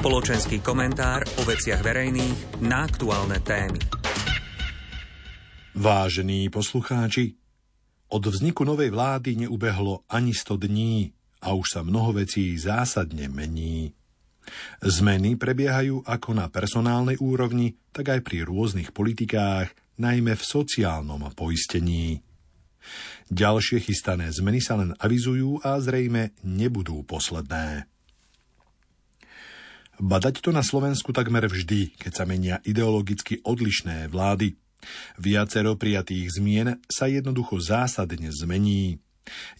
Spoločenský komentár o veciach verejných na aktuálne témy. Vážení poslucháči, od vzniku novej vlády neubehlo ani 100 dní a už sa mnoho vecí zásadne mení. Zmeny prebiehajú ako na personálnej úrovni, tak aj pri rôznych politikách, najmä v sociálnom poistení. Ďalšie chystané zmeny sa len avizujú a zrejme nebudú posledné. Badať to na Slovensku takmer vždy, keď sa menia ideologicky odlišné vlády. Viacero prijatých zmien sa jednoducho zásadne zmení.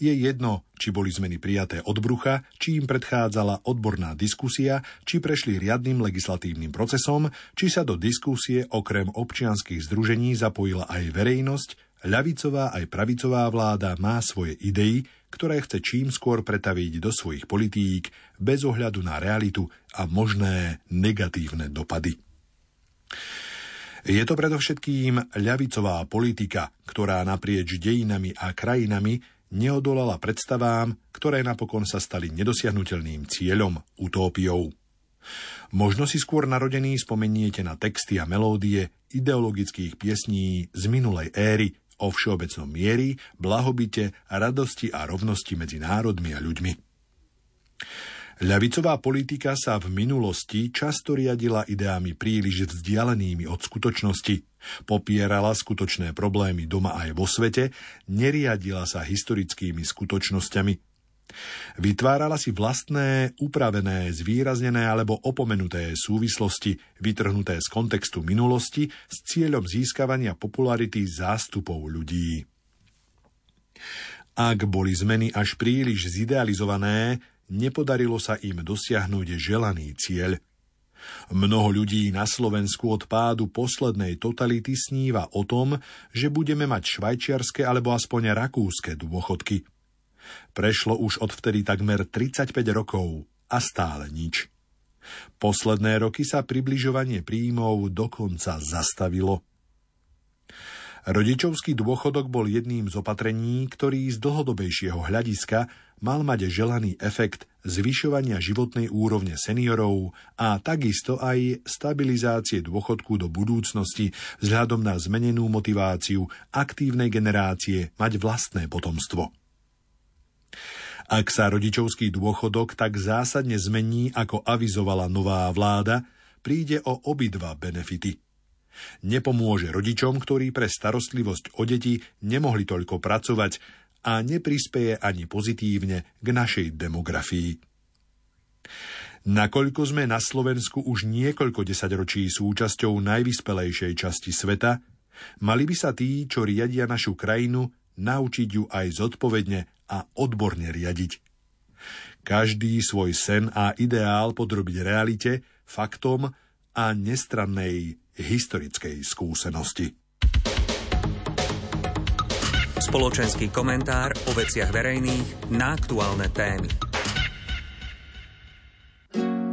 Je jedno, či boli zmeny prijaté od brucha, či im predchádzala odborná diskusia, či prešli riadnym legislatívnym procesom, či sa do diskusie okrem občianských združení zapojila aj verejnosť, ľavicová aj pravicová vláda má svoje idei, ktoré chce čím skôr pretaviť do svojich politík bez ohľadu na realitu a možné negatívne dopady. Je to predovšetkým ľavicová politika, ktorá naprieč dejinami a krajinami neodolala predstavám, ktoré napokon sa stali nedosiahnutelným cieľom, utópiou. Možno si skôr narodení spomeniete na texty a melódie ideologických piesní z minulej éry, o všeobecnom miery, blahobite, radosti a rovnosti medzi národmi a ľuďmi. Ľavicová politika sa v minulosti často riadila ideami príliš vzdialenými od skutočnosti, popierala skutočné problémy doma aj vo svete, neriadila sa historickými skutočnosťami, Vytvárala si vlastné, upravené, zvýraznené alebo opomenuté súvislosti, vytrhnuté z kontextu minulosti s cieľom získavania popularity zástupov ľudí. Ak boli zmeny až príliš zidealizované, nepodarilo sa im dosiahnuť želaný cieľ. Mnoho ľudí na Slovensku od pádu poslednej totality sníva o tom, že budeme mať švajčiarske alebo aspoň rakúske dôchodky – Prešlo už odvtedy takmer 35 rokov a stále nič. Posledné roky sa približovanie príjmov dokonca zastavilo. Rodičovský dôchodok bol jedným z opatrení, ktorý z dlhodobejšieho hľadiska mal mať želaný efekt zvyšovania životnej úrovne seniorov a takisto aj stabilizácie dôchodku do budúcnosti vzhľadom na zmenenú motiváciu aktívnej generácie mať vlastné potomstvo. Ak sa rodičovský dôchodok tak zásadne zmení, ako avizovala nová vláda, príde o obidva benefity. Nepomôže rodičom, ktorí pre starostlivosť o deti nemohli toľko pracovať a neprispeje ani pozitívne k našej demografii. Nakoľko sme na Slovensku už niekoľko desaťročí súčasťou najvyspelejšej časti sveta, mali by sa tí, čo riadia našu krajinu, naučiť ju aj zodpovedne a odborne riadiť. Každý svoj sen a ideál podrobiť realite, faktom a nestrannej historickej skúsenosti. Spoločenský komentár o veciach verejných na aktuálne témy.